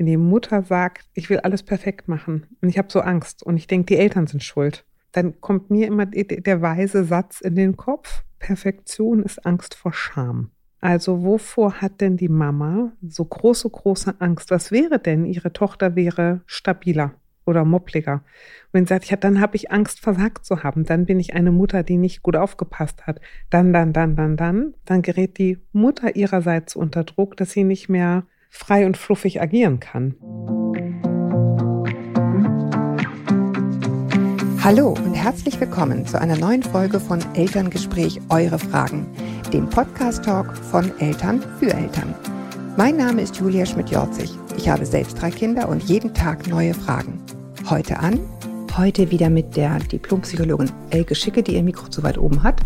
wenn die Mutter sagt, ich will alles perfekt machen und ich habe so Angst und ich denke, die Eltern sind schuld, dann kommt mir immer der weise Satz in den Kopf, Perfektion ist Angst vor Scham. Also wovor hat denn die Mama so große, große Angst? Was wäre denn, ihre Tochter wäre stabiler oder moppliger? Und wenn sie sagt, ja, dann habe ich Angst, versagt zu haben, dann bin ich eine Mutter, die nicht gut aufgepasst hat. Dann, dann, dann, dann, dann, dann gerät die Mutter ihrerseits unter Druck, dass sie nicht mehr frei und fluffig agieren kann. Hallo und herzlich willkommen zu einer neuen Folge von Elterngespräch Eure Fragen, dem Podcast-Talk von Eltern für Eltern. Mein Name ist Julia Schmidt-Jorzig. Ich habe selbst drei Kinder und jeden Tag neue Fragen. Heute an, heute wieder mit der Diplompsychologin Elke Schicke, die ihr Mikro zu weit oben hat.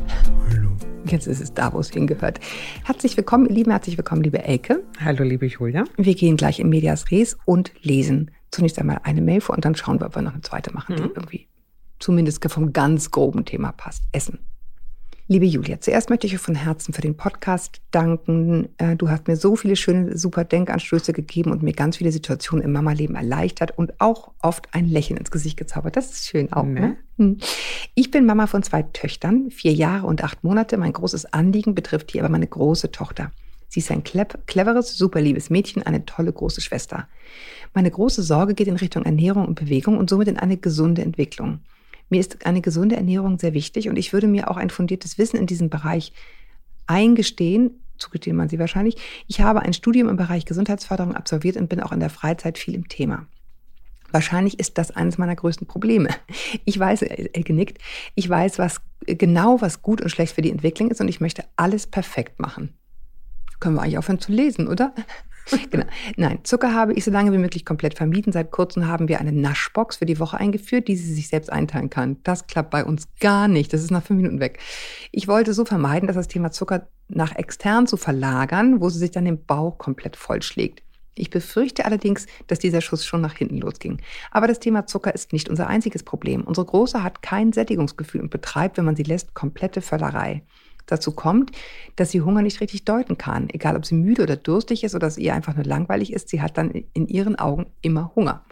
Hallo. Jetzt ist es da, wo es hingehört. Herzlich willkommen, ihr Lieben, herzlich willkommen, liebe Elke. Hallo, liebe Julia. Wir gehen gleich in Medias Res und lesen zunächst einmal eine Mail vor und dann schauen wir, ob wir noch eine zweite machen, mhm. die irgendwie zumindest vom ganz groben Thema passt. Essen. Liebe Julia, zuerst möchte ich euch von Herzen für den Podcast danken. Äh, du hast mir so viele schöne, super Denkanstöße gegeben und mir ganz viele Situationen im Mama-Leben erleichtert und auch oft ein Lächeln ins Gesicht gezaubert. Das ist schön auch. Ne? ne? Hm. Ich bin Mama von zwei Töchtern, vier Jahre und acht Monate. Mein großes Anliegen betrifft hier aber meine große Tochter. Sie ist ein cleveres, super liebes Mädchen, eine tolle große Schwester. Meine große Sorge geht in Richtung Ernährung und Bewegung und somit in eine gesunde Entwicklung. Mir ist eine gesunde Ernährung sehr wichtig und ich würde mir auch ein fundiertes Wissen in diesem Bereich eingestehen, zugestehen man sie wahrscheinlich. Ich habe ein Studium im Bereich Gesundheitsförderung absolviert und bin auch in der Freizeit viel im Thema. Wahrscheinlich ist das eines meiner größten Probleme. Ich weiß, er genickt, ich weiß, was genau was gut und schlecht für die Entwicklung ist und ich möchte alles perfekt machen. Können wir eigentlich aufhören zu lesen, oder? genau. Nein, Zucker habe ich so lange wie möglich komplett vermieden. Seit kurzem haben wir eine Naschbox für die Woche eingeführt, die sie sich selbst einteilen kann. Das klappt bei uns gar nicht. Das ist nach fünf Minuten weg. Ich wollte so vermeiden, dass das Thema Zucker nach extern zu verlagern, wo sie sich dann den Bauch komplett vollschlägt. Ich befürchte allerdings, dass dieser Schuss schon nach hinten losging. Aber das Thema Zucker ist nicht unser einziges Problem. Unsere Große hat kein Sättigungsgefühl und betreibt, wenn man sie lässt, komplette Völlerei dazu kommt, dass sie Hunger nicht richtig deuten kann. Egal, ob sie müde oder durstig ist oder dass ihr einfach nur langweilig ist, sie hat dann in ihren Augen immer Hunger.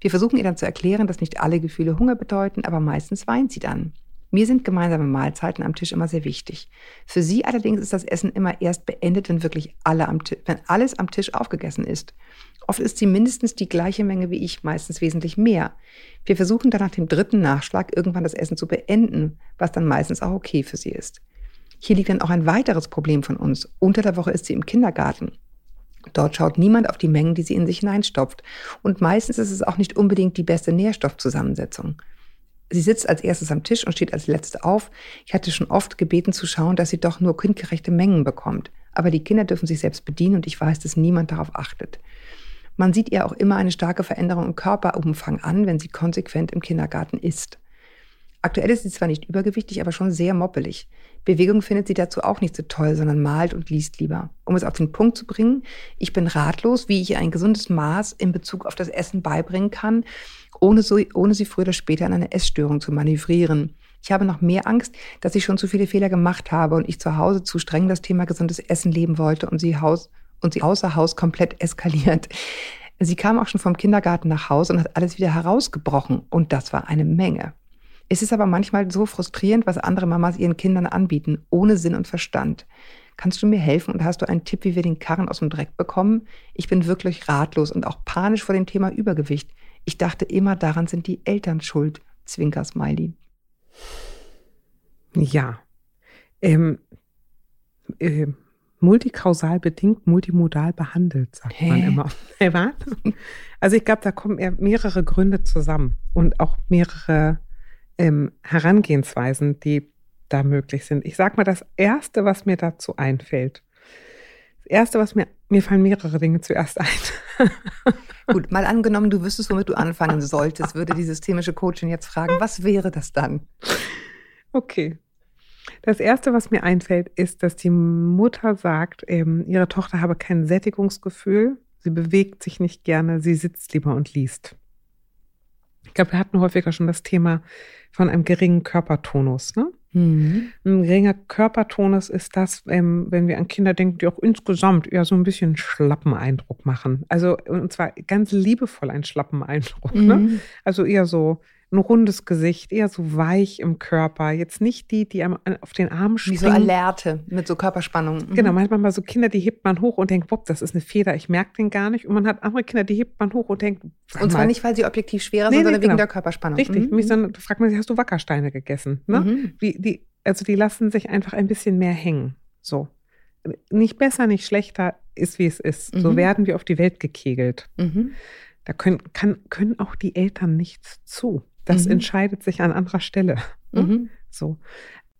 Wir versuchen ihr dann zu erklären, dass nicht alle Gefühle Hunger bedeuten, aber meistens weint sie dann. Mir sind gemeinsame Mahlzeiten am Tisch immer sehr wichtig. Für sie allerdings ist das Essen immer erst beendet, wenn wirklich alle am wenn alles am Tisch aufgegessen ist. Oft isst sie mindestens die gleiche Menge wie ich, meistens wesentlich mehr. Wir versuchen dann nach dem dritten Nachschlag irgendwann das Essen zu beenden, was dann meistens auch okay für sie ist. Hier liegt dann auch ein weiteres Problem von uns. Unter der Woche ist sie im Kindergarten. Dort schaut niemand auf die Mengen, die sie in sich hineinstopft. Und meistens ist es auch nicht unbedingt die beste Nährstoffzusammensetzung. Sie sitzt als erstes am Tisch und steht als letzte auf. Ich hatte schon oft gebeten zu schauen, dass sie doch nur kindgerechte Mengen bekommt. Aber die Kinder dürfen sich selbst bedienen und ich weiß, dass niemand darauf achtet. Man sieht ihr auch immer eine starke Veränderung im Körperumfang an, wenn sie konsequent im Kindergarten isst. Aktuell ist sie zwar nicht übergewichtig, aber schon sehr moppelig. Bewegung findet sie dazu auch nicht so toll, sondern malt und liest lieber. Um es auf den Punkt zu bringen, ich bin ratlos, wie ich ihr ein gesundes Maß in Bezug auf das Essen beibringen kann, ohne, so, ohne sie früher oder später in eine Essstörung zu manövrieren. Ich habe noch mehr Angst, dass ich schon zu viele Fehler gemacht habe und ich zu Hause zu streng das Thema gesundes Essen leben wollte und sie, Haus, und sie außer Haus komplett eskaliert. Sie kam auch schon vom Kindergarten nach Hause und hat alles wieder herausgebrochen und das war eine Menge. Es ist aber manchmal so frustrierend, was andere Mamas ihren Kindern anbieten, ohne Sinn und Verstand. Kannst du mir helfen und hast du einen Tipp, wie wir den Karren aus dem Dreck bekommen? Ich bin wirklich ratlos und auch panisch vor dem Thema Übergewicht. Ich dachte immer, daran sind die Eltern schuld. Zwinker Smiley. Ja. Ähm, äh, multikausal bedingt, multimodal behandelt, sagt Hä? man immer. Also ich glaube, da kommen mehrere Gründe zusammen und auch mehrere ähm, Herangehensweisen, die da möglich sind. Ich sage mal, das Erste, was mir dazu einfällt, das Erste, was mir, mir fallen mehrere Dinge zuerst ein. Gut, mal angenommen, du wüsstest, womit du anfangen solltest, würde die systemische Coachin jetzt fragen, was wäre das dann? Okay. Das Erste, was mir einfällt, ist, dass die Mutter sagt, ähm, ihre Tochter habe kein Sättigungsgefühl, sie bewegt sich nicht gerne, sie sitzt lieber und liest. Ich glaube, wir hatten häufiger schon das Thema von einem geringen Körpertonus. Ne? Mhm. Ein geringer Körpertonus ist das, ähm, wenn wir an Kinder denken, die auch insgesamt eher so ein bisschen schlappen Eindruck machen. Also, und zwar ganz liebevoll einen schlappen Eindruck. Ne? Mhm. Ne? Also eher so ein rundes Gesicht, eher so weich im Körper. Jetzt nicht die, die auf den Arm springen. Wie so Alerte mit so Körperspannung. Mhm. Genau, manchmal mal so Kinder, die hebt man hoch und denkt, bob, das ist eine Feder, ich merke den gar nicht. Und man hat andere Kinder, die hebt man hoch und denkt, und zwar mal. nicht, weil sie objektiv schwerer nee, sind, sondern nee, wegen genau. der Körperspannung. Richtig. Mhm. Mich dann fragt man sich, hast du Wackersteine gegessen? Ne? Mhm. Die, die, also die lassen sich einfach ein bisschen mehr hängen. So. Nicht besser, nicht schlechter, ist wie es ist. So mhm. werden wir auf die Welt gekegelt. Mhm. Da können, kann, können auch die Eltern nichts zu. Das mhm. entscheidet sich an anderer Stelle. Ne? Mhm. So.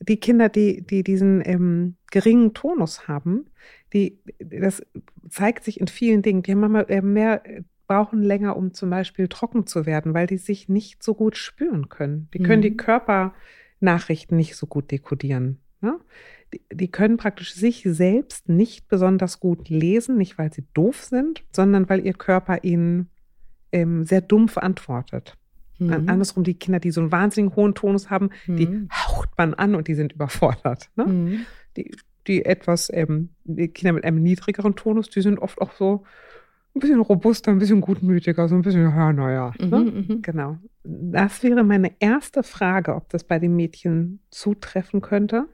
Die Kinder, die, die diesen ähm, geringen Tonus haben, die, das zeigt sich in vielen Dingen. Die haben manchmal äh, mehr, brauchen länger, um zum Beispiel trocken zu werden, weil die sich nicht so gut spüren können. Die können mhm. die Körpernachrichten nicht so gut dekodieren. Ne? Die, die können praktisch sich selbst nicht besonders gut lesen, nicht weil sie doof sind, sondern weil ihr Körper ihnen ähm, sehr dumpf antwortet. Mhm. Andersrum, die Kinder, die so einen wahnsinnig hohen Tonus haben, mhm. die haucht man an und die sind überfordert. Ne? Mhm. Die, die etwas, ähm, die Kinder mit einem niedrigeren Tonus, die sind oft auch so ein bisschen robuster, ein bisschen gutmütiger, so ein bisschen, ja, naja. Ne? Mhm, mhm. Genau. Das wäre meine erste Frage, ob das bei den Mädchen zutreffen könnte.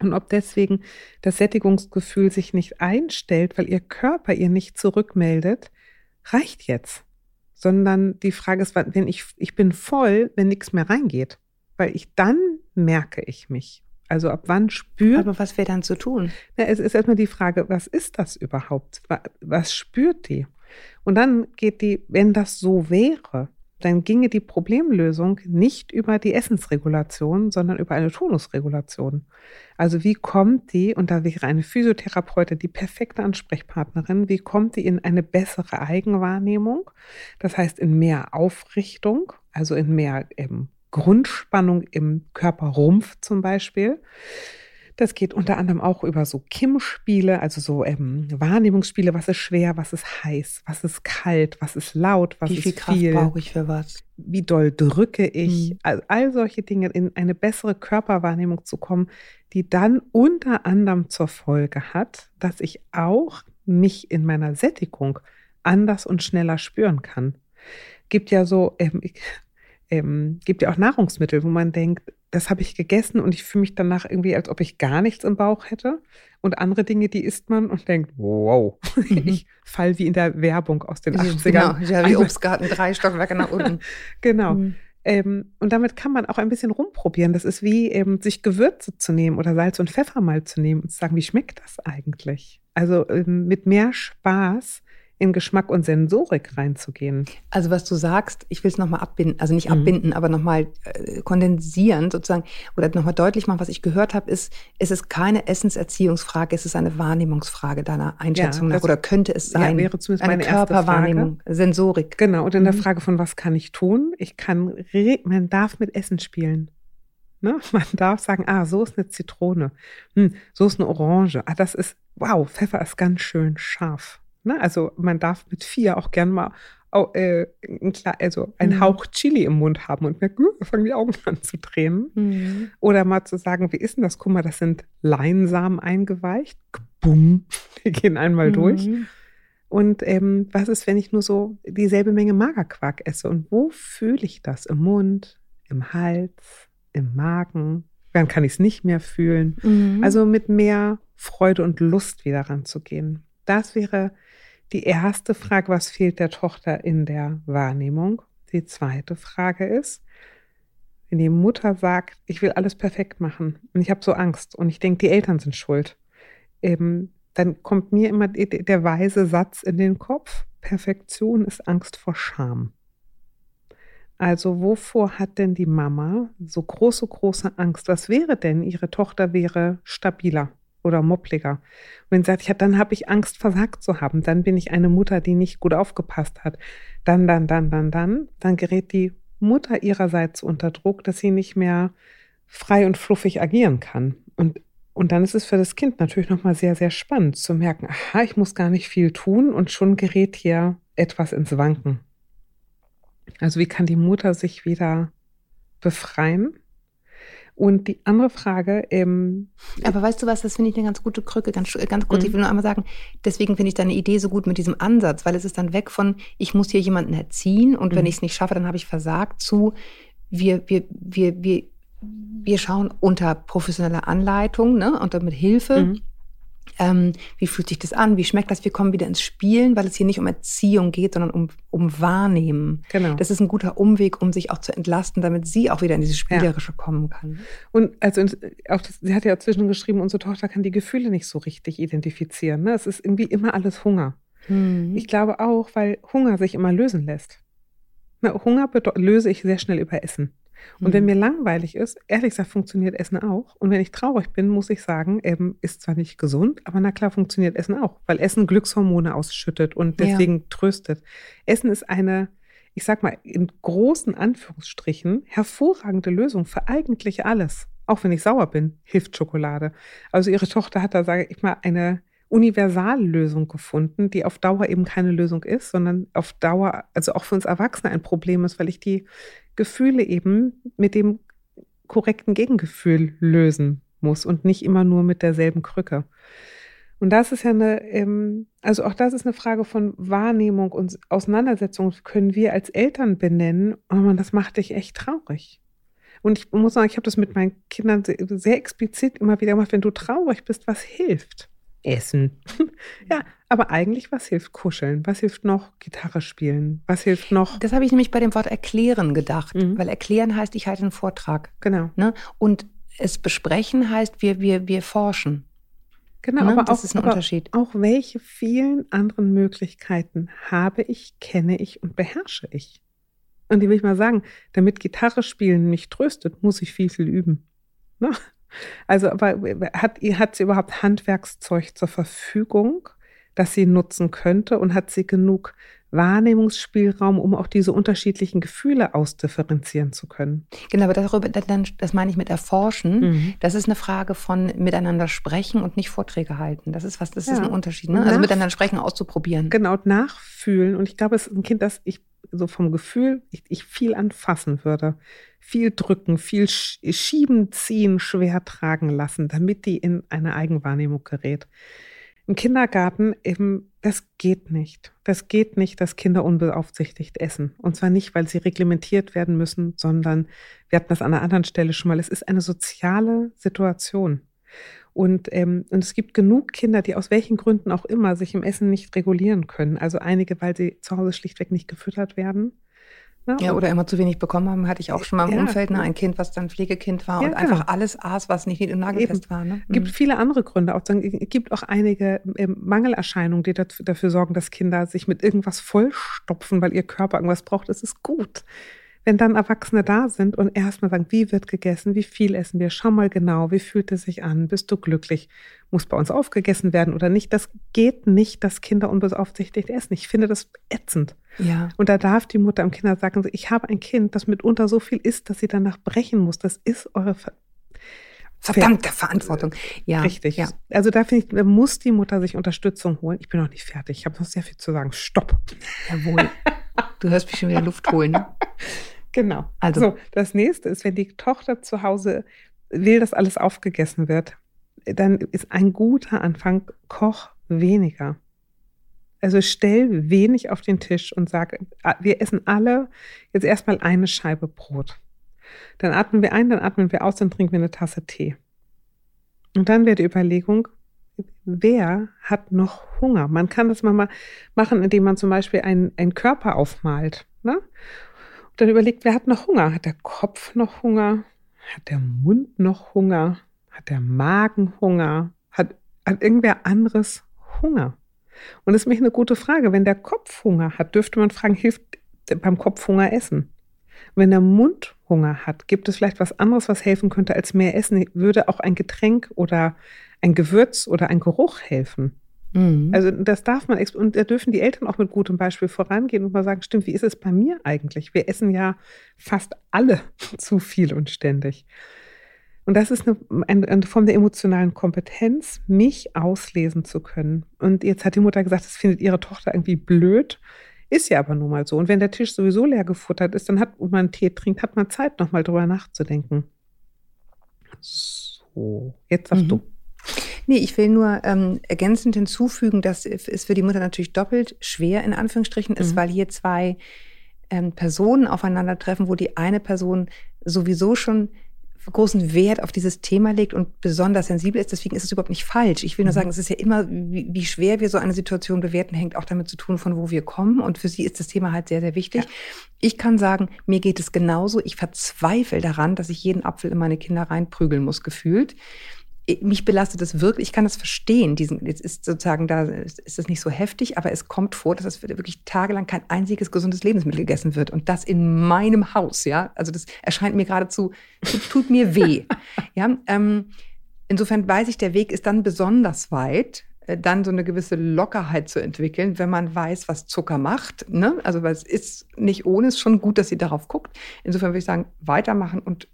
Und ob deswegen das Sättigungsgefühl sich nicht einstellt, weil ihr Körper ihr nicht zurückmeldet, reicht jetzt sondern die Frage ist, wenn ich, ich bin voll, wenn nichts mehr reingeht, weil ich dann merke ich mich. Also ab wann spürt. Aber was wäre dann zu tun? Na, es ist erstmal die Frage, was ist das überhaupt? Was spürt die? Und dann geht die, wenn das so wäre, dann ginge die Problemlösung nicht über die Essensregulation, sondern über eine Tonusregulation. Also wie kommt die, und da wäre eine Physiotherapeutin die perfekte Ansprechpartnerin, wie kommt die in eine bessere Eigenwahrnehmung? Das heißt in mehr Aufrichtung, also in mehr ähm, Grundspannung im Körperrumpf zum Beispiel. Das geht unter anderem auch über so Kim-Spiele, also so ähm, Wahrnehmungsspiele, was ist schwer, was ist heiß, was ist kalt, was ist laut, was Wie ist viel Kraft viel. brauche ich für was? Wie doll drücke ich? Mhm. Also all solche Dinge in eine bessere Körperwahrnehmung zu kommen, die dann unter anderem zur Folge hat, dass ich auch mich in meiner Sättigung anders und schneller spüren kann. Gibt ja so, ähm, ähm, gibt ja auch Nahrungsmittel, wo man denkt, das habe ich gegessen und ich fühle mich danach irgendwie, als ob ich gar nichts im Bauch hätte. Und andere Dinge, die isst man und denkt, wow, mhm. ich fall wie in der Werbung aus den 80ern. Genau, ja, wie Obstgarten, drei Stockwerke nach unten. genau. Mhm. Ähm, und damit kann man auch ein bisschen rumprobieren. Das ist wie ähm, sich Gewürze zu nehmen oder Salz und Pfeffer mal zu nehmen und zu sagen, wie schmeckt das eigentlich? Also ähm, mit mehr Spaß in Geschmack und Sensorik reinzugehen. Also was du sagst, ich will es nochmal abbinden, also nicht mhm. abbinden, aber nochmal äh, kondensieren sozusagen oder nochmal deutlich machen, was ich gehört habe, ist, es ist keine Essenserziehungsfrage, es ist eine Wahrnehmungsfrage deiner Einschätzung ja, nach oder könnte es sein? Ja, wäre zumindest eine meine Körperwahrnehmung, Sensorik. Genau, und in mhm. der Frage von was kann ich tun? Ich kann, man darf mit Essen spielen. Ne? Man darf sagen, ah, so ist eine Zitrone, hm, so ist eine Orange, ah, das ist, wow, Pfeffer ist ganz schön scharf. Ne? Also man darf mit vier auch gern mal auch, äh, ein, also einen mhm. Hauch Chili im Mund haben und merken, uh, fangen die Augen an zu drehen. Mhm. Oder mal zu sagen, wie ist denn das? Guck mal, das sind Leinsamen eingeweicht. Bumm, die gehen einmal mhm. durch. Und ähm, was ist, wenn ich nur so dieselbe Menge Magerquark esse? Und wo fühle ich das? Im Mund, im Hals, im Magen? Wann kann ich es nicht mehr fühlen? Mhm. Also mit mehr Freude und Lust wieder ranzugehen. Das wäre die erste Frage, was fehlt der Tochter in der Wahrnehmung? Die zweite Frage ist, wenn die Mutter sagt, ich will alles perfekt machen und ich habe so Angst und ich denke, die Eltern sind schuld, ähm, dann kommt mir immer der weise Satz in den Kopf, Perfektion ist Angst vor Scham. Also wovor hat denn die Mama so große, große Angst? Was wäre denn, ihre Tochter wäre stabiler? Oder moppliger. Wenn sie sagt, ja, dann habe ich Angst, versagt zu haben, dann bin ich eine Mutter, die nicht gut aufgepasst hat. Dann, dann, dann, dann, dann, dann gerät die Mutter ihrerseits unter Druck, dass sie nicht mehr frei und fluffig agieren kann. Und, und dann ist es für das Kind natürlich nochmal sehr, sehr spannend zu merken, aha, ich muss gar nicht viel tun und schon gerät hier etwas ins Wanken. Also wie kann die Mutter sich wieder befreien? Und die andere Frage, ähm, aber weißt du was, das finde ich eine ganz gute Krücke, ganz, ganz kurz. Mhm. Ich will nur einmal sagen, deswegen finde ich deine Idee so gut mit diesem Ansatz, weil es ist dann weg von, ich muss hier jemanden erziehen und wenn Mhm. ich es nicht schaffe, dann habe ich versagt, zu, wir, wir, wir, wir, wir schauen unter professioneller Anleitung ne, und dann mit Hilfe. Mhm. Ähm, wie fühlt sich das an? Wie schmeckt das? Wir kommen wieder ins Spielen, weil es hier nicht um Erziehung geht, sondern um, um Wahrnehmen. genau. Das ist ein guter Umweg, um sich auch zu entlasten, damit sie auch wieder in dieses Spielerische kommen kann. Und also auch das, sie hat ja dazwischen geschrieben, unsere Tochter kann die Gefühle nicht so richtig identifizieren. Ne? Es ist irgendwie immer alles Hunger. Mhm. Ich glaube auch, weil Hunger sich immer lösen lässt. Na, Hunger bedeu- löse ich sehr schnell über Essen. Und wenn Mhm. mir langweilig ist, ehrlich gesagt, funktioniert Essen auch. Und wenn ich traurig bin, muss ich sagen, ähm, ist zwar nicht gesund, aber na klar funktioniert Essen auch, weil Essen Glückshormone ausschüttet und Ja. deswegen tröstet. Essen ist eine, ich sag mal, in großen Anführungsstrichen hervorragende Lösung für eigentlich alles. Auch wenn ich sauer bin, hilft Schokolade. Also ihre Tochter hat da, sage ich mal, eine Universallösung gefunden, die auf Dauer eben keine Lösung ist, sondern auf Dauer, also auch für uns Erwachsene ein Problem ist, weil ich die Gefühle eben mit dem korrekten Gegengefühl lösen muss und nicht immer nur mit derselben Krücke. Und das ist ja eine, ähm, also auch das ist eine Frage von Wahrnehmung und Auseinandersetzung können wir als Eltern benennen. Oh man, das macht dich echt traurig. Und ich muss sagen, ich habe das mit meinen Kindern sehr explizit immer wieder gemacht, wenn du traurig bist, was hilft? Essen. ja, aber eigentlich, was hilft? Kuscheln. Was hilft noch? Gitarre spielen. Was hilft noch? Das habe ich nämlich bei dem Wort erklären gedacht, Mhm. weil erklären heißt, ich halte einen Vortrag. Genau. Ne? Und es besprechen heißt, wir, wir, wir forschen. Genau, Ne? aber das auch, ist ein Unterschied. auch welche vielen anderen Möglichkeiten habe ich, kenne ich und beherrsche ich. Und die will ich mal sagen, damit Gitarre spielen mich tröstet, muss ich viel, viel üben. Ne? Also, aber hat, hat sie überhaupt Handwerkszeug zur Verfügung, das sie nutzen könnte und hat sie genug Wahrnehmungsspielraum, um auch diese unterschiedlichen Gefühle ausdifferenzieren zu können? Genau, aber darüber, das meine ich mit erforschen. Mhm. Das ist eine Frage von miteinander sprechen und nicht Vorträge halten. Das ist was, das ist Ja. ein Unterschied. Ne? Also miteinander sprechen, auszuprobieren. Genau, nachfühlen. Und ich glaube, es ist ein Kind, das ich so vom Gefühl, ich, ich viel anfassen würde. Viel drücken, viel sch schieben, ziehen, schwer tragen lassen, damit die in eine Eigenwahrnehmung gerät. Im Kindergarten eben, das geht nicht. Das geht nicht, dass Kinder unbeaufsichtigt essen. Und zwar nicht, weil sie reglementiert werden müssen, sondern wir hatten das an einer anderen Stelle schon mal. Es ist eine soziale Situation. Und, ähm, und es gibt genug Kinder, die aus welchen Gründen auch immer sich im Essen nicht regulieren können. Also einige, weil sie zu Hause schlichtweg nicht gefüttert werden. Ne? Ja, oder immer zu wenig bekommen haben, hatte ich auch schon mal im Ja. Umfeld, ne? ein Kind, was dann Pflegekind war Ja, und einfach genau. alles aß, was nicht nagelfest war. Ne? gibt Mhm. viele andere Gründe. Auch es gibt auch einige ähm, Mangelerscheinungen, die dafür, dafür sorgen, dass Kinder sich mit irgendwas vollstopfen, weil ihr Körper irgendwas braucht. Es ist gut. Wenn dann Erwachsene da sind und erstmal sagen, wie wird gegessen, wie viel essen wir, schau mal genau, wie fühlt es sich an, bist du glücklich, muss bei uns aufgegessen werden oder nicht, das geht nicht, dass Kinder unbeaufsichtigt essen. Ich finde das ätzend. Ja. Und da darf die Mutter am Kinder sagen, ich habe ein Kind, das mitunter so viel isst, dass sie danach brechen muss. Das ist eure Ver Verdammte Verantwortung. Ja. Richtig. Ja. Also da finde ich, da muss die Mutter sich Unterstützung holen. Ich bin noch nicht fertig. Ich habe noch sehr viel zu sagen. Stopp. Jawohl. Du hörst mich schon wieder Luft holen. Genau. Also. So, das nächste ist, wenn die Tochter zu Hause will, dass alles aufgegessen wird, dann ist ein guter Anfang, koch weniger. Also stell wenig auf den Tisch und sag, ah, wir essen alle jetzt erstmal eine Scheibe Brot. Dann atmen wir ein, dann atmen wir aus, dann trinken wir eine Tasse Tee. Und dann wäre die Überlegung, wer hat noch Hunger? Man kann das mal machen, indem man zum Beispiel einen, einen Körper aufmalt. Ne? Dann überlegt, wer hat noch Hunger? Hat der Kopf noch Hunger? Hat der Mund noch Hunger? Hat der Magen Hunger? Hat, hat irgendwer anderes Hunger? Und das ist mich eine gute Frage. Wenn der Kopf Hunger hat, dürfte man fragen, hilft beim Kopf Hunger essen? Wenn der Mund Hunger hat, gibt es vielleicht was anderes, was helfen könnte als mehr Essen? Würde auch ein Getränk oder ein Gewürz oder ein Geruch helfen? Mhm. Also das darf man, und da dürfen die Eltern auch mit gutem Beispiel vorangehen und mal sagen, stimmt, wie ist es bei mir eigentlich? Wir essen ja fast alle zu viel und ständig. Und das ist eine, eine, eine Form der emotionalen Kompetenz, mich auslesen zu können. Und jetzt hat die Mutter gesagt, das findet ihre Tochter irgendwie blöd. Ist ja aber nun mal so. Und wenn der Tisch sowieso leer gefuttert ist, dann hat und man Tee trinkt, hat man Zeit, nochmal drüber nachzudenken. So, jetzt sagst Mhm. du. Nee, ich will nur ähm, ergänzend hinzufügen, dass es für die Mutter natürlich doppelt schwer in Anführungsstrichen ist, Mhm. weil hier zwei ähm, Personen aufeinandertreffen, wo die eine Person sowieso schon großen Wert auf dieses Thema legt und besonders sensibel ist. Deswegen ist es überhaupt nicht falsch. Ich will nur Mhm. sagen, es ist ja immer, wie, wie schwer wir so eine Situation bewerten, hängt auch damit zu tun, von wo wir kommen. Und für sie ist das Thema halt sehr, sehr wichtig. Ja. Ich kann sagen, mir geht es genauso. Ich verzweifle daran, dass ich jeden Apfel in meine Kinder reinprügeln muss, gefühlt mich belastet es wirklich, ich kann das verstehen. Diesen, jetzt ist sozusagen da, ist es nicht so heftig, aber es kommt vor, dass es wirklich tagelang kein einziges gesundes Lebensmittel gegessen wird. Und das in meinem Haus, ja. Also das erscheint mir geradezu, tut, tut mir weh. ja, ähm, insofern weiß ich, der Weg ist dann besonders weit, äh, dann so eine gewisse Lockerheit zu entwickeln, wenn man weiß, was Zucker macht. Ne? Also weil es ist nicht ohne, es ist schon gut, dass sie darauf guckt. Insofern würde ich sagen, weitermachen und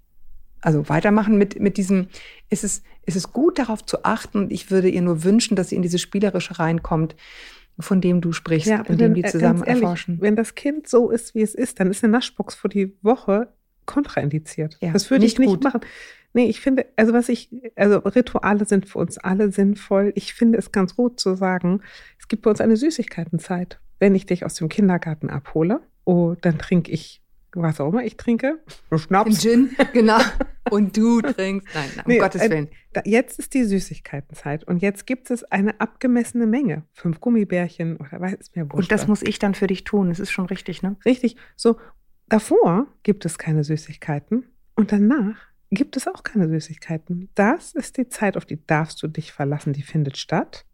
also weitermachen mit, mit diesem, ist es, ist es gut darauf zu achten und ich würde ihr nur wünschen, dass sie in diese Spielerische reinkommt, von dem du sprichst, Ja, in dem die äh, zusammen ehrlich, erforschen. Wenn das Kind so ist, wie es ist, dann ist eine Naschbox für die Woche kontraindiziert. Ja, das würde ich nicht nicht gut. machen. Nee, ich finde, also was ich, also Rituale sind für uns alle sinnvoll. Ich finde es ganz gut zu sagen, es gibt bei uns eine Süßigkeitenzeit. Wenn ich dich aus dem Kindergarten abhole, oh, dann trinke ich, was auch immer ich trinke, Schnaps. Gin, genau. Und du trinkst. Nein, nein um Nee, Gottes äh, Willen. Da, jetzt ist die Süßigkeitenzeit und jetzt gibt es eine abgemessene Menge. Fünf Gummibärchen oder weiß es mir wurscht. Und das muss ich dann für dich tun. Das ist schon richtig, ne? Richtig. So, davor gibt es keine Süßigkeiten und danach gibt es auch keine Süßigkeiten. Das ist die Zeit, auf die darfst du dich verlassen, die findet statt.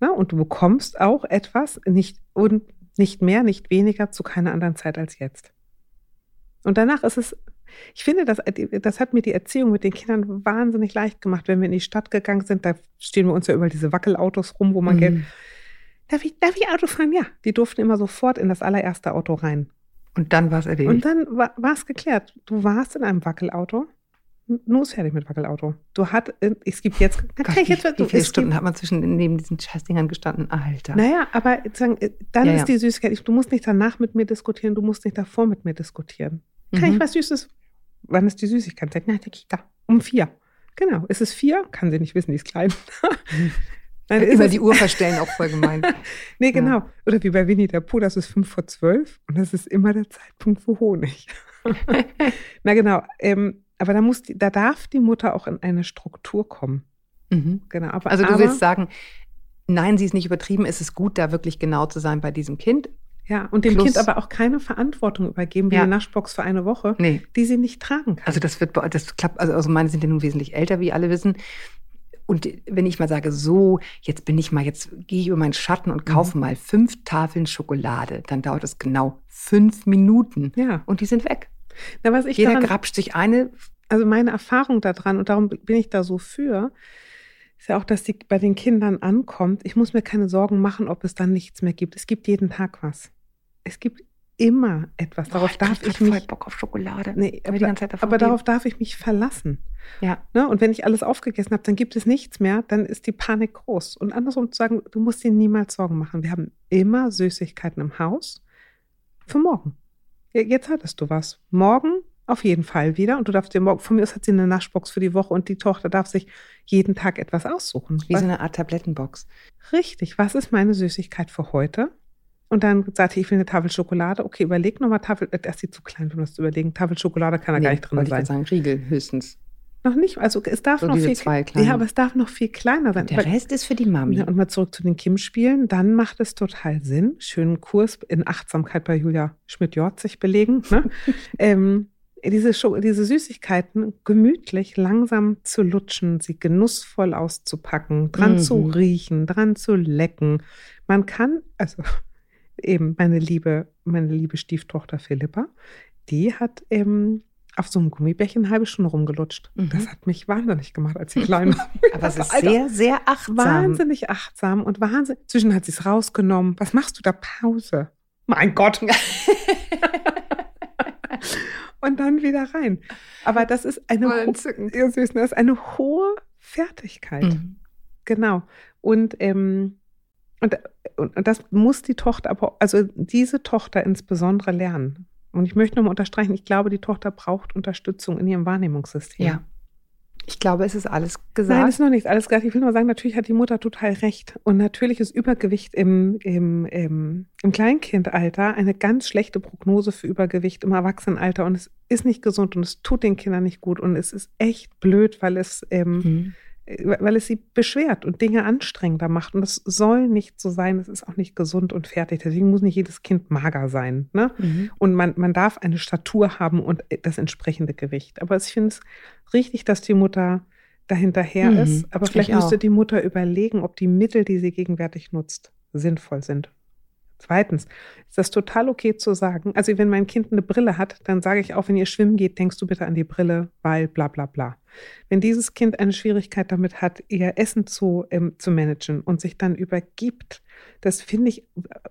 Na, und du bekommst auch etwas, nicht, und nicht mehr, nicht weniger, zu keiner anderen Zeit als jetzt. Und danach ist es, ich finde, das, das hat mir die Erziehung mit den Kindern wahnsinnig leicht gemacht. Wenn wir in die Stadt gegangen sind, da stehen wir uns ja überall diese Wackelautos rum, wo man. Mhm. Darf ich, darf ich Auto fahren? Ja. Die durften immer sofort in das allererste Auto rein. Und dann war es erledigt. Und dann war es geklärt. Du warst in einem Wackelauto. N- Nur ist fertig mit Wackelauto. Du hat, äh, es gibt jetzt, na, Gott, kann ich wie, jetzt, wie du, viele es Stunden gibt, hat man zwischen neben diesen Scheißdingern gestanden? Alter. naja, aber sagen, äh, dann Ja, ist die Süßigkeit, du musst nicht danach mit mir diskutieren, du musst nicht davor mit mir diskutieren. Kann Mhm. ich was Süßes? Wann ist die Süßigkeit? Na, der Kita. Um vier. Genau. Ist es vier? Kann sie nicht wissen, die ist klein. Nein, ist Über es- die Uhr verstellen, auch voll gemein. Nee, genau. Oder wie bei Winnie der Pooh, das ist fünf vor zwölf und das ist immer der Zeitpunkt für Honig. Na genau. Ähm, aber da muss die, da darf die Mutter auch in eine Struktur kommen. mhm. Genau. Aber, Also du aber, willst sagen, nein, sie ist nicht übertrieben, es ist gut, da wirklich genau zu sein bei diesem Kind. Ja, und dem Plus- Kind aber auch keine Verantwortung übergeben, wie Ja. eine Naschbox für eine Woche, Nee. die sie nicht tragen kann. Also das wird, das klappt, also, also meine sind ja nun wesentlich älter, wie alle wissen. Und wenn ich mal sage, so, jetzt bin ich mal, jetzt gehe ich über meinen Schatten und kaufe mal fünf Tafeln Schokolade, dann dauert es genau fünf Minuten. ja. Und die sind weg. Na, was ich Jeder daran, grapscht sich eine. also meine Erfahrung daran, und darum bin ich da so für, ist ja auch, dass die bei den Kindern ankommt. Ich muss mir keine Sorgen machen, ob es dann nichts mehr gibt. Es gibt jeden Tag was. Es gibt immer etwas. Darauf Boah, darf krieg ich grad voll mich. Bock auf Schokolade. Nee, aber, aber reden. darauf darf ich mich verlassen. Ja. Ne? Und wenn ich alles aufgegessen habe, dann gibt es nichts mehr, dann ist die Panik groß. Und andersrum zu sagen, du musst dir niemals Sorgen machen. Wir haben immer Süßigkeiten im Haus für morgen. Jetzt hattest du was. Morgen auf jeden Fall wieder. Und du darfst dir morgen, von mir aus hat sie eine Naschbox für die Woche und die Tochter darf sich jeden Tag etwas aussuchen. Wie Was- so eine Art Tablettenbox. Richtig, was ist meine Süßigkeit für heute? Und dann sagte ich, ich will eine Tafel Schokolade. Okay, überleg nochmal Tafel, äh, das ist sie zu klein, um das zu überlegen. Tafel Schokolade kann da gar nicht drin ich sein. gerade sagen, Riegel höchstens. Noch nicht, also es darf So noch viel zwei. Ja, aber es darf noch viel kleiner sein. Der Rest ist für die Mami. ja, und mal zurück zu den Kim-Spielen, dann macht es total Sinn. Schönen Kurs in Achtsamkeit bei Julia Schmidt-Jorzig belegen. Ne? ähm, diese, Scho- diese Süßigkeiten gemütlich, langsam zu lutschen, sie genussvoll auszupacken, dran Mhm. zu riechen, dran zu lecken. Man kann, also eben meine liebe, meine liebe Stieftochter Philippa, die hat ähm, auf so einem Gummibärchen eine halbe Stunde rumgelutscht. Mhm. Das hat mich wahnsinnig gemacht, als sie klein war. aber es ist Alter, sehr, sehr achtsam. wahnsinnig achtsam und wahnsinnig. Zwischen hat sie es rausgenommen. Was machst du da? Pause. Mein Gott. und dann wieder rein. Aber das ist eine, ho- entzückend. Ja, süß, ne? das ist eine hohe Fertigkeit. Mhm. Genau. Und, ähm, und, und, und das muss die Tochter, aber also diese Tochter insbesondere lernen. Und ich möchte nochmal unterstreichen, ich glaube, die Tochter braucht Unterstützung in ihrem Wahrnehmungssystem. Ja. Ich glaube, es ist alles gesagt. Nein, es ist noch nichts alles gesagt. Ich will nur sagen, natürlich hat die Mutter total recht. Und natürlich ist Übergewicht im, im, im, im Kleinkindalter eine ganz schlechte Prognose für Übergewicht im Erwachsenenalter. Und es ist nicht gesund und es tut den Kindern nicht gut. Und es ist echt blöd, weil es, ähm, mhm. Weil es sie beschwert und Dinge anstrengender macht. Und das soll nicht so sein. Es ist auch nicht gesund und fertig. Deswegen muss nicht jedes Kind mager sein. Ne? Mhm. Und man, man darf eine Statur haben und das entsprechende Gewicht. Aber ich finde es richtig, dass die Mutter dahinterher mhm, ist. Aber vielleicht müsste die Mutter überlegen, ob die Mittel, die sie gegenwärtig nutzt, sinnvoll sind. Zweitens ist das total okay zu sagen, also wenn mein Kind eine Brille hat, dann sage ich auch, wenn ihr schwimmen geht, denkst du bitte an die Brille, weil bla bla bla. Wenn dieses Kind eine Schwierigkeit damit hat, ihr Essen zu, ähm, zu managen und sich dann übergibt, das finde ich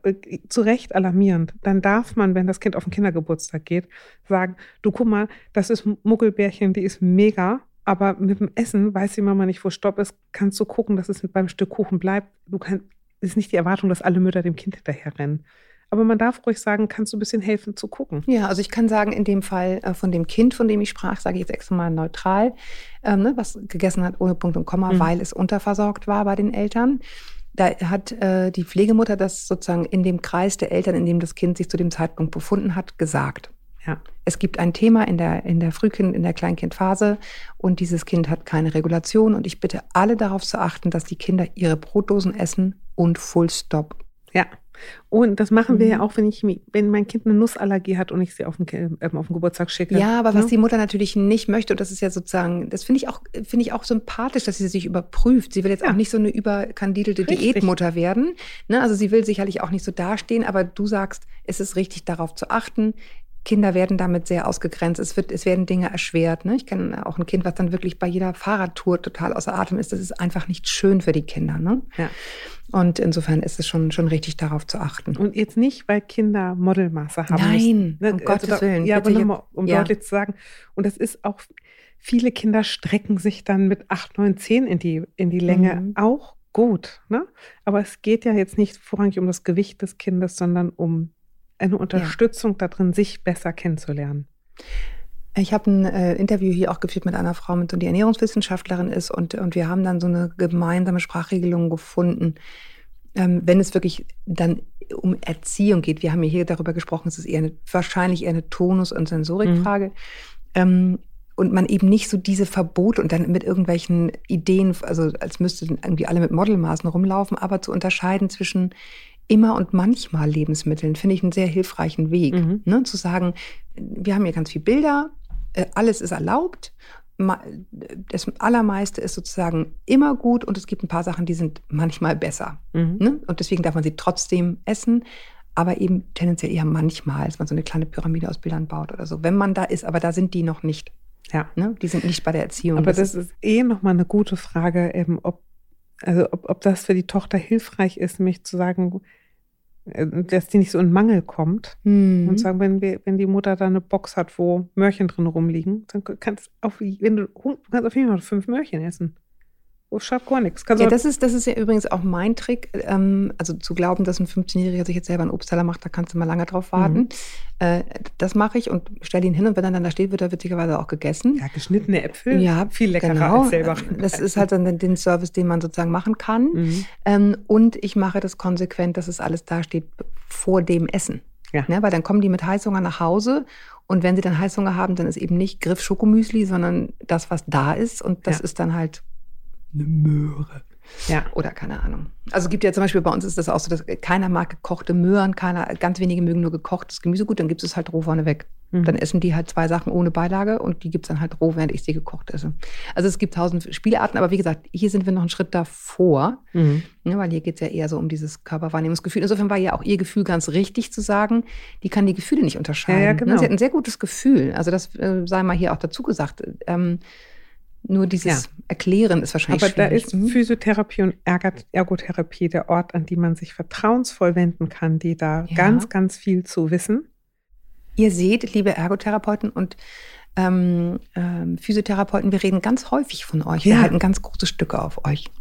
äh, zu Recht alarmierend. Dann darf man, wenn das Kind auf den Kindergeburtstag geht, sagen, du guck mal, das ist Muggelbärchen, die ist mega, aber mit dem Essen weiß die Mama nicht, wo Stopp ist, kannst du gucken, dass es beim Stück Kuchen bleibt. Du kannst, ist nicht die Erwartung, dass alle Mütter dem Kind hinterherrennen. Aber man darf ruhig sagen, kannst du ein bisschen helfen zu gucken. Ja, also ich kann sagen, in dem Fall äh, von dem Kind, von dem ich sprach, sage ich jetzt extra mal neutral, ähm, ne, was gegessen hat ohne Punkt und Komma, mhm. weil es unterversorgt war bei den Eltern. Da hat äh, die Pflegemutter das sozusagen in dem Kreis der Eltern, in dem das Kind sich zu dem Zeitpunkt befunden hat, gesagt. Ja. Es gibt ein Thema in der, in der Frühkind-, in der Kleinkindphase und dieses Kind hat keine Regulation und ich bitte alle darauf zu achten, dass die Kinder ihre Brotdosen essen und Full Stop. Ja. Und das machen wir ja mhm. auch, wenn ich wenn mein Kind eine Nussallergie hat und ich sie auf den, äh, auf den Geburtstag schicke. Ja, aber ne? was die Mutter natürlich nicht möchte, und das ist ja sozusagen, das finde ich auch, finde ich auch sympathisch, dass sie sich überprüft. Sie will jetzt ja. auch nicht so eine überkandidelte Diätmutter werden. Ne? Also sie will sicherlich auch nicht so dastehen, aber du sagst, es ist richtig, darauf zu achten. Kinder werden damit sehr ausgegrenzt. Es, wird, es werden Dinge erschwert. Ne? Ich kenne auch ein Kind, was dann wirklich bei jeder Fahrradtour total außer Atem ist. Das ist einfach nicht schön für die Kinder. Ne? Ja. Und insofern ist es schon, schon richtig, darauf zu achten. Und jetzt nicht, weil Kinder Modelmaße haben. Nein, müssen. um also Gottes da, Willen. Ja, aber nochmal, um ja. deutlich zu sagen. Und das ist auch, viele Kinder strecken sich dann mit 8, 9, 10 in die, in die Länge mhm. auch gut. Ne? Aber es geht ja jetzt nicht vorrangig um das Gewicht des Kindes, sondern um eine Unterstützung ja. darin, sich besser kennenzulernen. Ich habe ein äh, Interview hier auch geführt mit einer Frau, mit, die Ernährungswissenschaftlerin ist, und, und wir haben dann so eine gemeinsame Sprachregelung gefunden, ähm, wenn es wirklich dann um Erziehung geht. Wir haben ja hier darüber gesprochen, es ist eher eine, wahrscheinlich eher eine Tonus- und Sensorikfrage. Mhm. Ähm, und man eben nicht so diese Verbote und dann mit irgendwelchen Ideen, also als müssten irgendwie alle mit Modelmaßen rumlaufen, aber zu unterscheiden zwischen immer und manchmal Lebensmitteln, finde ich einen sehr hilfreichen Weg. Mhm. Ne? Zu sagen, wir haben hier ganz viele Bilder, äh, alles ist erlaubt. Das Allermeiste ist sozusagen immer gut und es gibt ein paar Sachen, die sind manchmal besser. Mhm. Ne? Und deswegen darf man sie trotzdem essen, aber eben tendenziell eher manchmal, dass man so eine kleine Pyramide aus Bildern baut oder so. Wenn man da ist, aber da sind die noch nicht. Ja. Ne? Die sind nicht bei der Erziehung. Aber das, das ist eh nochmal eine gute Frage, eben, ob also ob, ob das für die Tochter hilfreich ist, mich zu sagen, äh, dass die nicht so in Mangel kommt. Mhm. Und sagen, wenn, wir, wenn die Mutter da eine Box hat, wo Möhrchen drin rumliegen, dann kannst du auf, wenn du, du kannst auf jeden Fall fünf Möhrchen essen. Schadet gar nichts. ja, das ist, das ist ja übrigens auch mein Trick. Ähm, also zu glauben, dass ein 15-Jähriger sich jetzt selber einen Obstteller macht, da kannst du mal lange drauf warten. Mhm. Äh, das mache ich und stelle ihn hin und wenn er dann da steht, wird er witzigerweise auch gegessen. Ja, geschnittene Äpfel. Ja, viel leckerer genau. als selber. Das ist halt dann den Service, den man sozusagen machen kann. Mhm. Ähm, und ich mache das konsequent, dass es alles da steht vor dem Essen. Ja. Ne, weil dann kommen die mit Heißhunger nach Hause und wenn sie dann Heißhunger haben, dann ist eben nicht Griff Schokomüsli, sondern das, was da ist. Und das ja. ist dann halt eine Möhre. Ja. Oder keine Ahnung. Also es gibt ja zum Beispiel bei uns ist das auch so, dass keiner mag gekochte Möhren, keiner, ganz wenige mögen nur gekochtes Gemüse gut, dann gibt es halt roh vorneweg. Mhm. Dann essen die halt zwei Sachen ohne Beilage und die gibt es dann halt roh, während ich sie gekocht esse. Also es gibt tausend Spielarten, aber wie gesagt, hier sind wir noch einen Schritt davor, mhm. ja, weil hier geht es ja eher so um dieses Körperwahrnehmungsgefühl. Insofern war ja auch ihr Gefühl ganz richtig zu sagen, die kann die Gefühle nicht unterscheiden. Ja, ja, genau. Sie hat ein sehr gutes Gefühl. Also das äh, sei mal hier auch dazu gesagt. Ähm, nur dieses ja. Erklären ist wahrscheinlich Aber schwierig. da ist mhm. Physiotherapie und Ergotherapie der Ort, an die man sich vertrauensvoll wenden kann, die da ja. ganz, ganz viel zu wissen. Ihr seht, liebe Ergotherapeuten und ähm, ähm, Physiotherapeuten, wir reden ganz häufig von euch. Wir halten ganz große Stücke auf euch.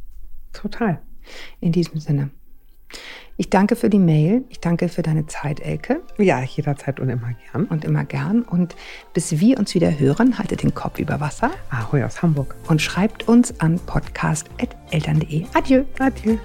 Total. In diesem Sinne. Ich danke für die Mail. Ich danke für deine Zeit, Elke. Ja, jederzeit und immer gern. Und immer gern. Und bis wir uns wieder hören, haltet den Kopf über Wasser. Ahoi aus Hamburg. Und schreibt uns an podcast.eltern.de. Adieu. Adieu.